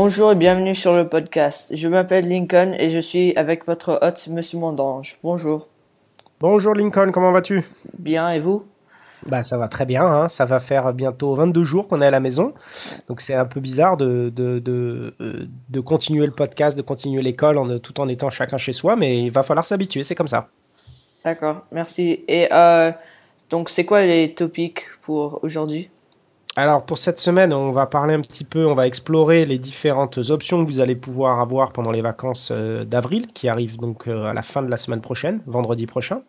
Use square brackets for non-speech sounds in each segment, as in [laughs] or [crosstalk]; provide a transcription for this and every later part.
Bonjour et bienvenue sur le podcast. Je m'appelle Lincoln et je suis avec votre hôte, Monsieur Mondange. Bonjour. Bonjour Lincoln, comment vas-tu? Bien, et vous? Bah ça va très bien, hein. ça va faire bientôt 22 jours qu'on est à la maison, donc c'est un peu bizarre de, de, de, euh, de continuer le podcast, de continuer l'école en, tout en étant chacun chez soi, mais il va falloir s'habituer, c'est comme ça. D'accord, merci. Et euh, donc c'est quoi les topics pour aujourd'hui? Alors pour cette semaine, on va parler un petit peu, on va explorer les différentes options que vous allez pouvoir avoir pendant les vacances euh, d'avril, qui arrivent donc euh, à la fin de la semaine prochaine, vendredi prochain.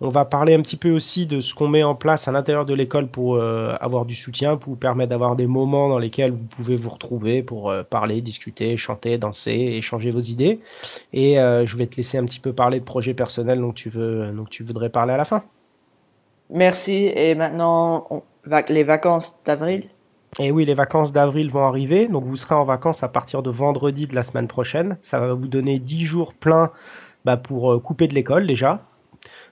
On va parler un petit peu aussi de ce qu'on met en place à l'intérieur de l'école pour euh, avoir du soutien, pour vous permettre d'avoir des moments dans lesquels vous pouvez vous retrouver pour parler, discuter, chanter, danser, échanger vos idées. Et je vais te laisser un petit peu parler de projets personnels dont tu veux, donc tu voudrais parler à la fin. Merci. Et maintenant, les vacances d'avril et eh oui, les vacances d'avril vont arriver, donc vous serez en vacances à partir de vendredi de la semaine prochaine. Ça va vous donner 10 jours pleins bah, pour euh, couper de l'école déjà.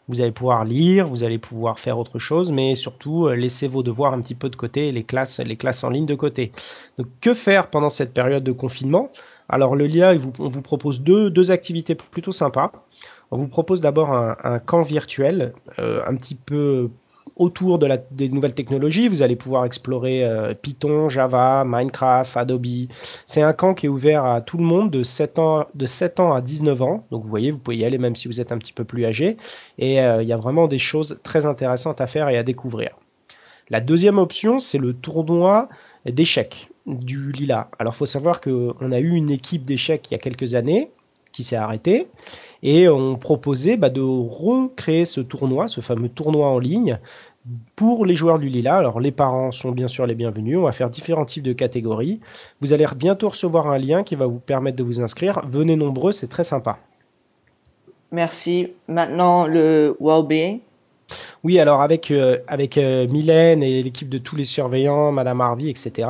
Vous allez pouvoir lire, vous allez pouvoir faire autre chose, mais surtout euh, laisser vos devoirs un petit peu de côté, les classes, les classes en ligne de côté. Donc que faire pendant cette période de confinement? Alors le LIA, on vous propose deux, deux activités plutôt sympas. On vous propose d'abord un, camp virtuel, euh, un petit peu autour des nouvelles technologies. Vous allez pouvoir explorer euh, Python, Java, Minecraft, Adobe. C'est un camp qui est ouvert à tout le monde de 7 ans, de 7 ans à 19 ans. Donc vous voyez, vous pouvez y aller même si vous êtes un petit peu plus âgé. Et euh, il y a vraiment des choses très intéressantes à faire et à découvrir. La deuxième option, c'est le tournoi d'échecs du Lila. Alors il faut savoir qu'on a eu une équipe d'échecs il y a quelques années qui s'est arrêtée et on proposait bah, de recréer ce tournoi, ce fameux tournoi en ligne, pour les joueurs du Lila. Alors les parents sont bien sûr les bienvenus, on va faire différents types de catégories. Vous allez bientôt recevoir un lien qui va vous permettre de vous inscrire. Venez nombreux, c'est très sympa. Merci. Maintenant, le well-being. Oui, alors avec euh, avec euh, Mylène et l'équipe de tous les surveillants, Madame Harvey, etc.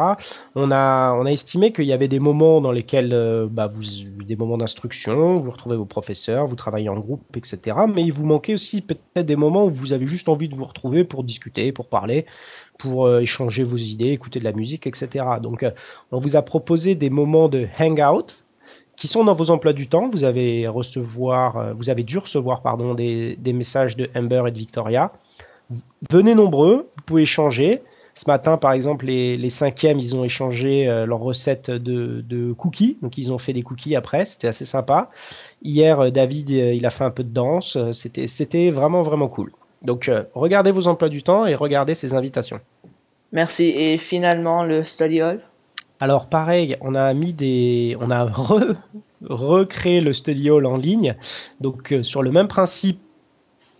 On a on a estimé qu'il y avait des moments dans lesquels euh, bah, vous des moments d'instruction, vous retrouvez vos professeurs, vous travaillez en groupe, etc. Mais il vous manquait aussi peut-être des moments où vous avez juste envie de vous retrouver pour discuter, pour parler, pour échanger vos idées, écouter de la musique, etc. Donc on vous a proposé des moments de hangout qui sont dans vos emplois du temps. Vous avez recevoir, euh, vous avez dû recevoir pardon des, des, messages de Amber et de Victoria. Venez nombreux, vous pouvez échanger. Ce matin, par exemple, les, les cinquièmes, ils ont échangé euh, leur recette de, de, cookies. Donc, ils ont fait des cookies après. C'était assez sympa. Hier, euh, David, il a fait un peu de danse. C'était, vraiment, vraiment cool. Donc, regardez vos emplois du temps et regardez ces invitations. Merci. Et finalement, le study alors pareil, on a mis des, on a recréé le study hall en ligne, donc euh, sur le même principe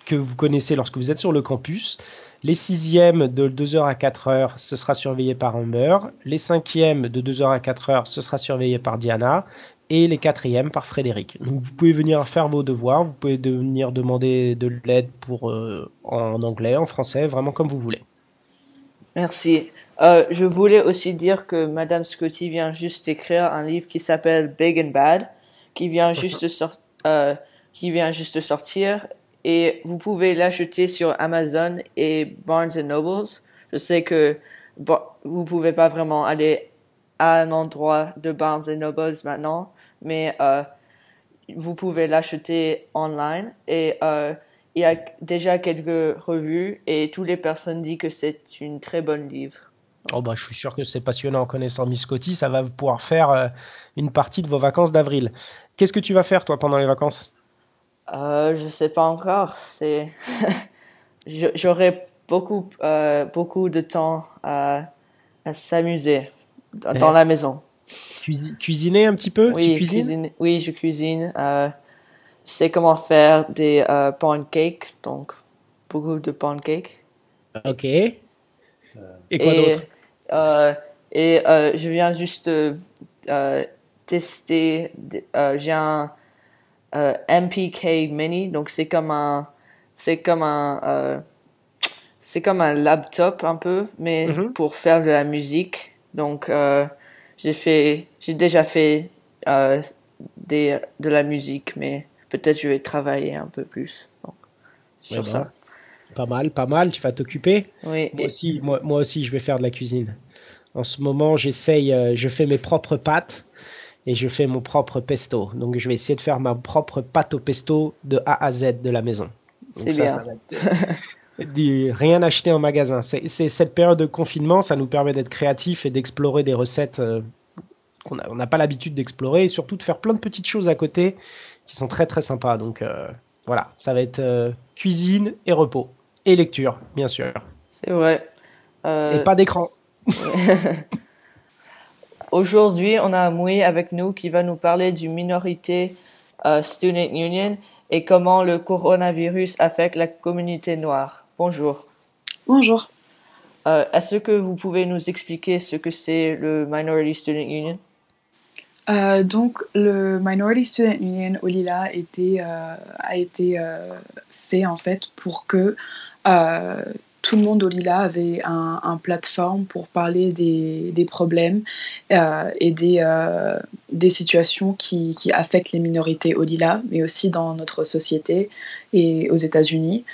que vous connaissez lorsque vous êtes sur le campus. Les sixièmes de 2h à 4h, ce sera surveillé par Amber. Les cinquièmes de 2h à 4h, ce sera surveillé par Diana. Et les quatrièmes par Frédéric. Donc vous pouvez venir faire vos devoirs, vous pouvez venir demander de l'aide pour euh, en anglais, en français, vraiment comme vous voulez. Merci. Euh, je voulais aussi dire que Madame Scotty vient juste d'écrire un livre qui s'appelle Big and Bad, qui vient juste de euh, qui vient juste de sortir, et vous pouvez l'acheter sur Amazon et Barnes Nobles. Je sais que vous pouvez pas vraiment aller à un endroit de Barnes Nobles maintenant, mais euh, vous pouvez l'acheter online et euh, il y a déjà quelques revues et toutes les personnes disent que c'est une très bonne livre. Oh bah, je suis sûr que c'est passionnant en connaissant Miss Scotty, ça va pouvoir faire euh, une partie de vos vacances d'avril. Qu'est-ce que tu vas faire toi pendant les vacances? Euh, Je sais pas encore. C'est, [laughs] j'aurai beaucoup euh, beaucoup de temps à, s'amuser dans la maison. cuisiner un petit peu? Oui, cuisine oui, je cuisine. Euh, je sais comment faire des pancakes, donc beaucoup de pancakes. Ok. Et quoi d'autre euh, et euh, je viens juste euh, tester. J'ai un MPK Mini, donc c'est comme un, c'est comme un, c'est comme un laptop un peu, mais mm-hmm. pour faire de la musique. Donc j'ai fait, j'ai déjà fait des, de la musique, mais peut-être je vais travailler un peu plus donc, sur ça. Pas mal, pas mal. Tu vas t'occuper Oui. Moi aussi, moi, moi, aussi, je vais faire de la cuisine. En ce moment, j'essaye, euh, je fais mes propres pâtes et je fais mon propre pesto. Donc, je vais essayer de faire ma propre pâte au pesto de A à Z de la maison. C'est bien. rien acheter en magasin. C'est cette période de confinement, ça nous permet d'être créatifs et d'explorer des recettes euh, qu'on n'a pas l'habitude d'explorer et surtout de faire plein de petites choses à côté qui sont très très sympas. Donc euh, voilà, ça va être euh, cuisine et repos et lecture, bien sûr. C'est vrai. Et pas d'écran. [laughs] Aujourd'hui, on a Moui avec nous qui va nous parler du Minorité Student Union et comment le coronavirus affecte la communauté noire. Bonjour. Bonjour. Euh, est-ce que vous pouvez nous expliquer ce que c'est le Minority Student Union? Euh, donc, le Minority Student Union au Lila euh, a été fait en fait pour que tout le monde au Lila avait un, plateforme pour parler des, problèmes euh, et des, euh, situations qui, affectent les minorités au Lila, mais aussi dans notre société et aux États-Unis.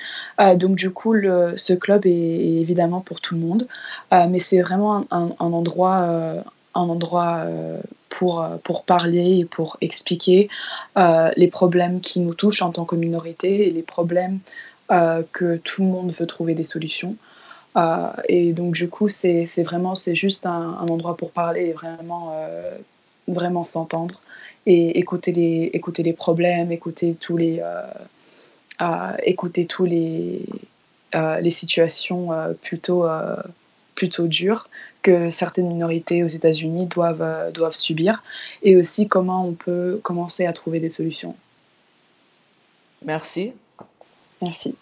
Euh, donc du coup, ce club est, évidemment pour tout le monde, euh, mais c'est vraiment un, endroit, euh, un endroit euh, pour, pour parler et pour expliquer les problèmes qui nous touchent en tant que minorité et les problèmes euh, que tout le monde veut trouver des solutions. Euh, et donc du coup, c'est vraiment, c'est juste un, endroit pour parler et vraiment, euh, vraiment s'entendre et écouter les, écouter les problèmes, écouter tous les, écouter tous les, les situations plutôt, plutôt dures que certaines minorités aux États-Unis doivent, doivent subir, et aussi comment on peut commencer à trouver des solutions. Merci. Merci.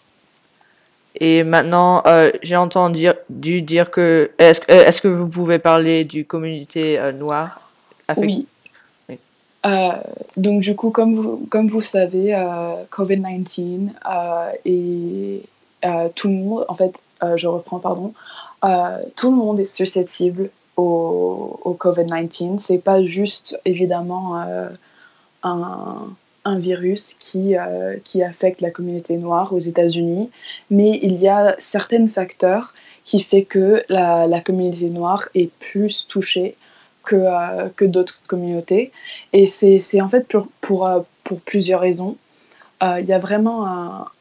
Et maintenant, euh, j'ai entendu dire que est-ce euh, est que vous pouvez parler du communauté euh, noire Oui. oui. Euh, donc du coup, comme vous, comme vous savez, euh, COVID-19 et tout le monde, en fait, je reprends, pardon, tout le monde est susceptible au, au COVID-19. C'est pas juste, évidemment, un un virus qui, euh, qui affecte la communauté noire aux États-Unis, mais il y a certains facteurs qui font que la, communauté noire est plus touchée que, euh, d'autres communautés. Et c'est en fait pour, euh, plusieurs raisons. Euh, il y a vraiment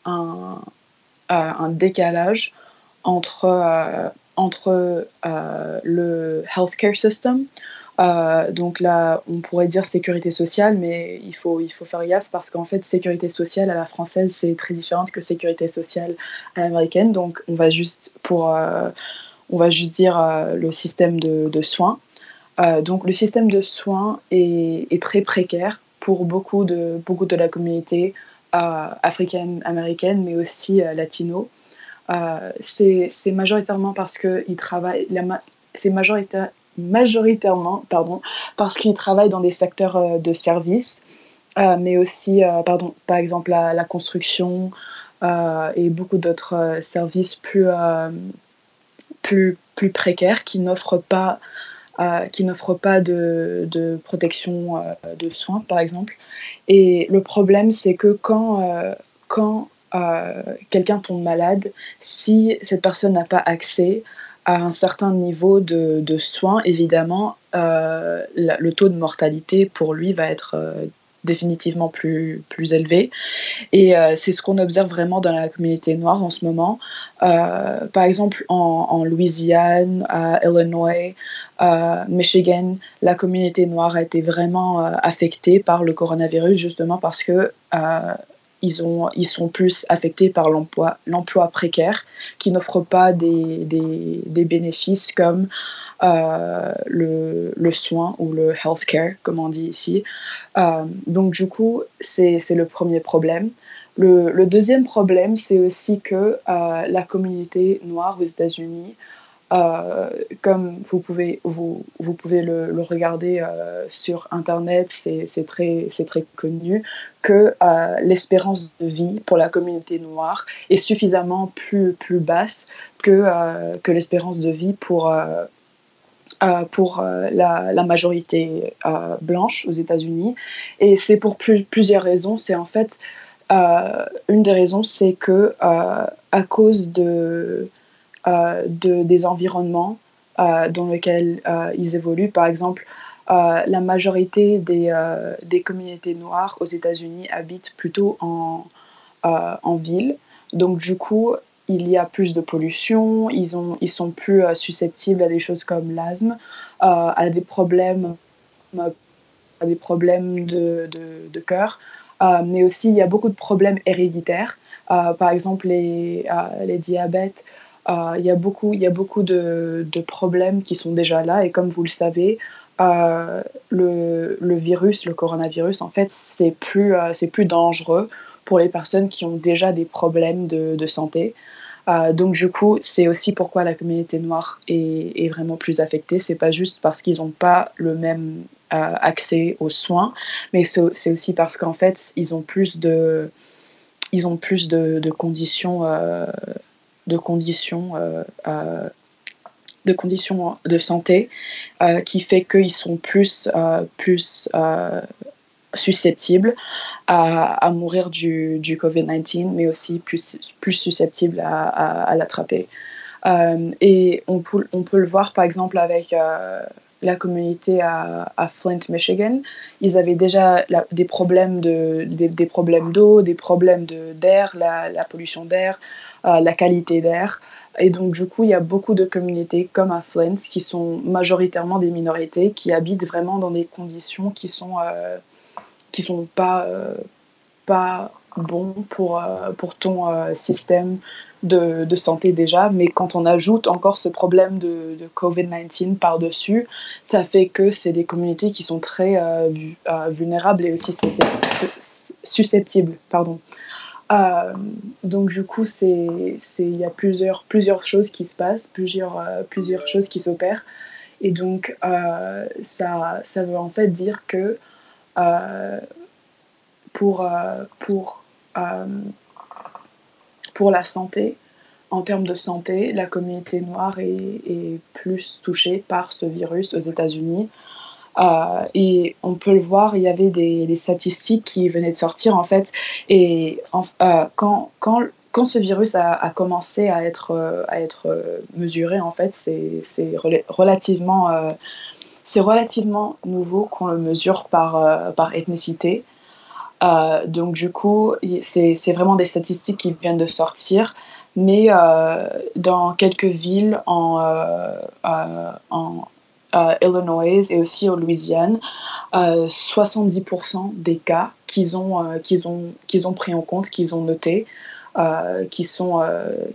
un décalage entre, euh, entre le healthcare system, euh, donc là, on pourrait dire sécurité sociale, mais il faut, il faut faire gaffe parce qu'en fait, sécurité sociale à la française, c'est très différente que sécurité sociale à l'américaine. Donc on va juste, pour, euh, on va juste dire euh, le système de, soins. Euh, donc le système de soins est, est, très précaire pour beaucoup de, beaucoup de la communauté euh, africaine, américaine, mais aussi latino. C'est majoritairement parce qu'ils travaillent, c'est majoritaire majoritairement pardon, parce qu'ils travaillent dans des secteurs euh, de services, euh, mais aussi, euh, pardon, par exemple, la, la construction et beaucoup d'autres services plus, plus, plus précaires qui n'offrent pas, qui n'offrent pas de, de protection de soins, par exemple. Et le problème, c'est que quand, quand quelqu'un tombe malade, si cette personne n'a pas accès à un certain niveau de, soins, évidemment, euh, le taux de mortalité pour lui va être euh, définitivement plus, plus élevé. Et euh, c'est ce qu'on observe vraiment dans la communauté noire en ce moment. Par exemple, en, en, Louisiane, à Illinois, Michigan, la communauté noire a été vraiment affectée par le coronavirus justement parce que ils, ont, ils sont plus affectés par l'emploi, précaire qui n'offre pas des, bénéfices comme euh, le, soin ou le healthcare, comme on dit ici. Euh, donc du coup, c'est, le premier problème. Le, le deuxième problème, c'est aussi que euh, la communauté noire aux États-Unis euh, comme vous pouvez, vous, vous pouvez le, regarder euh, sur Internet, c'est très, très connu, que euh, l'espérance de vie pour la communauté noire est suffisamment plus, plus basse que, que l'espérance de vie pour, pour la, majorité blanche aux États-Unis. Et c'est pour plus, plusieurs raisons. C'est en fait, une des raisons, c'est que à cause de de, des environnements dans lequel ils évoluent. Par exemple, la majorité des, des, communautés noires aux États-Unis habitent plutôt en, en ville. Donc du coup, il y a plus de pollution, ils, ont, ils sont plus susceptibles à des choses comme l'asthme, à des problèmes, à des problèmes de, de, cœur. Euh, mais aussi il y a beaucoup de problèmes héréditaires. Euh, par exemple, les, euh, les diabètes, il y a beaucoup, y a beaucoup de, de, problèmes qui sont déjà là. Et comme vous le savez, le, le, virus, le coronavirus, en fait, c'est plus, c'est plus dangereux pour les personnes qui ont déjà des problèmes de, de santé. donc du coup, c'est aussi pourquoi la communauté noire est, est vraiment plus affectée. C'est pas juste parce qu'ils n'ont pas le même accès aux soins, mais c'est aussi parce qu'en fait, ils ont plus de, ils ont plus de, conditions, euh, de conditions, euh, euh, de conditions de santé qui fait qu'ils sont plus, plus susceptibles à, à, mourir du, du Covid-19, mais aussi plus, plus susceptibles à, à, l'attraper. et on on peut, le voir par exemple avec la communauté à, Flint, Michigan, ils avaient déjà des problèmes de, des, problèmes d'eau, des problèmes d'air, la, la, pollution d'air, euh, la qualité d'air. Et donc, du coup, il y a beaucoup de communautés comme à Flint qui sont majoritairement des minorités qui habitent vraiment dans des conditions qui sont, euh, qui sont pas, euh, pas bons pour, pour ton système de, santé déjà, mais quand on ajoute encore ce problème de, Covid-19 par-dessus, ça fait que c'est des communautés qui sont très euh, euh, vulnérables et aussi susceptibles. Pardon. Euh, donc du coup, il y a plusieurs, plusieurs choses qui se passent, plusieurs, plusieurs choses qui s'opèrent. Et donc, ça, ça veut en fait dire que pour, pour pour la santé, en termes de santé, la communauté noire est, plus touchée par ce virus aux États-Unis. Euh, et on peut le voir, il y avait des, statistiques qui venaient de sortir en fait. Et euh, quand, quand, quand, ce virus a, commencé à être, à être mesuré, en fait, c'est relativement, c'est relativement nouveau qu'on le mesure par, par ethnicité. Euh, donc du coup, c'est vraiment des statistiques qui viennent de sortir, mais euh, dans quelques villes en, euh, Illinois et aussi en Louisiane, 70% des cas qu'ils ont, ont, ont pris en compte, qu'ils ont notés, qui sont,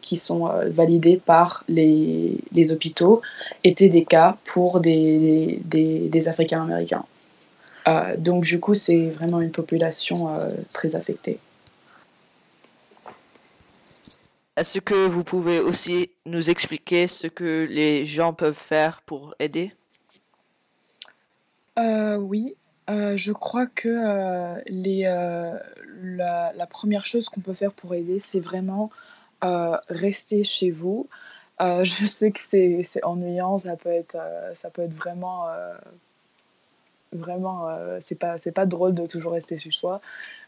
qui sont validés par les, hôpitaux, étaient des cas pour des, des, des Africains américains. Euh, donc du coup, c'est vraiment une population euh, très affectée. Est-ce que vous pouvez aussi nous expliquer ce que les gens peuvent faire pour aider? Euh, Oui, je crois que les, la, la, première chose qu'on peut faire pour aider, c'est vraiment rester chez vous. [laughs] je sais que c'est ennuyant, ça peut être, ça peut être vraiment vraiment, euh, c'est pas, pas drôle de toujours rester chez soi.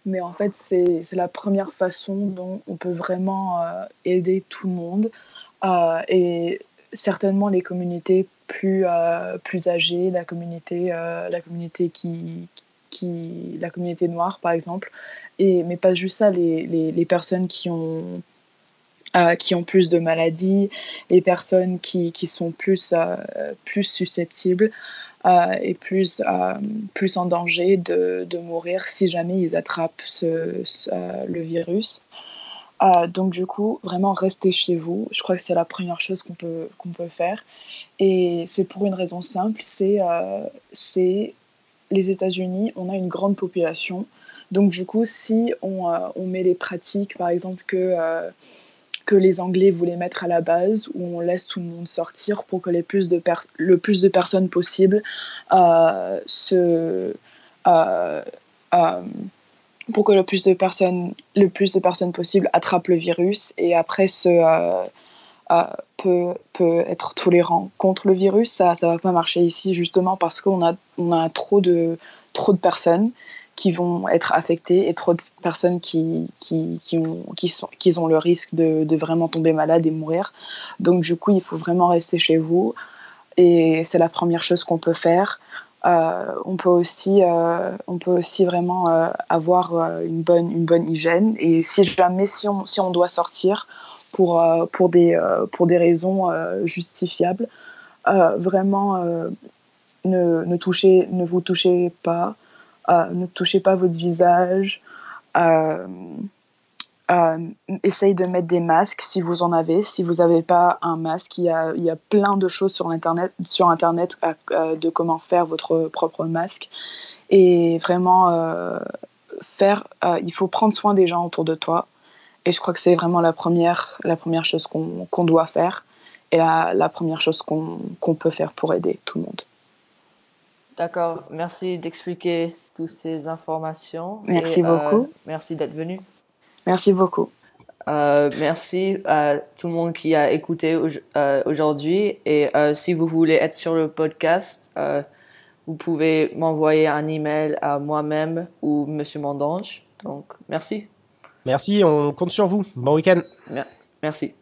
Mais en fait, c'est, la première façon dont on peut vraiment euh, aider tout le monde. Euh, et certainement les communautés plus, plus âgées, la communauté, la communauté qui, qui, la communauté noire par exemple. Et, mais pas juste ça, les, les, les personnes qui ont qui ont plus de maladies, les personnes qui, qui sont plus, plus susceptibles. Euh, et plus, euh, plus en danger de, de, mourir si jamais ils attrapent ce, le virus. Euh, donc du coup, vraiment rester chez vous, je crois que c'est la première chose qu'on peut, qu'on peut faire. Et c'est pour une raison simple, c'est c'est les États-Unis, on a une grande population. Donc du coup, si on, on met les pratiques, par exemple que que les Anglais voulaient mettre à la base, où on laisse tout le monde sortir pour que plus de le plus de personnes possible euh, se, euh, euh, pour que le plus de personnes, le plus de personnes possible attrapent le virus et après se peut, peut être tolérant contre le virus. Ça, ça va pas marcher ici justement parce qu'on a, on a trop de, trop de personnes qui vont être affectés et trop de personnes qui, qui, qui, ont, qui, sont, qui ont le risque de, vraiment tomber malade et mourir. Donc du coup, il faut vraiment rester chez vous. et c'est la première chose qu'on peut faire. on, peut aussi, on peut aussi vraiment avoir une, bonne, une bonne hygiène. Et si jamais, si on, si on doit sortir pour, pour, des, pour des raisons justifiables, vraiment ne, ne, touchez, ne vous touchez pas, ne touchez pas votre visage. Euh, essaye de mettre des masques si vous en avez. Si vous n'avez pas un masque, il y, a, il y, a, plein de choses sur Internet, sur Internet euh, de comment faire votre propre masque. Et vraiment, euh, faire, il faut prendre soin des gens autour de toi. Et je crois que c'est vraiment la première, la première chose qu'on doit faire et la, la première chose qu'on peut faire pour aider tout le monde. D'accord, merci d'expliquer toutes ces informations. Merci beaucoup. merci d'être venu. Merci beaucoup. Euh, merci à tout le monde qui a écouté euh, aujourd'hui. Et euh, si vous voulez être sur le podcast, vous pouvez m'envoyer un email à moi-même ou Monsieur Mandange. Donc, merci. Merci, on compte sur vous. Bon week-end. Merci.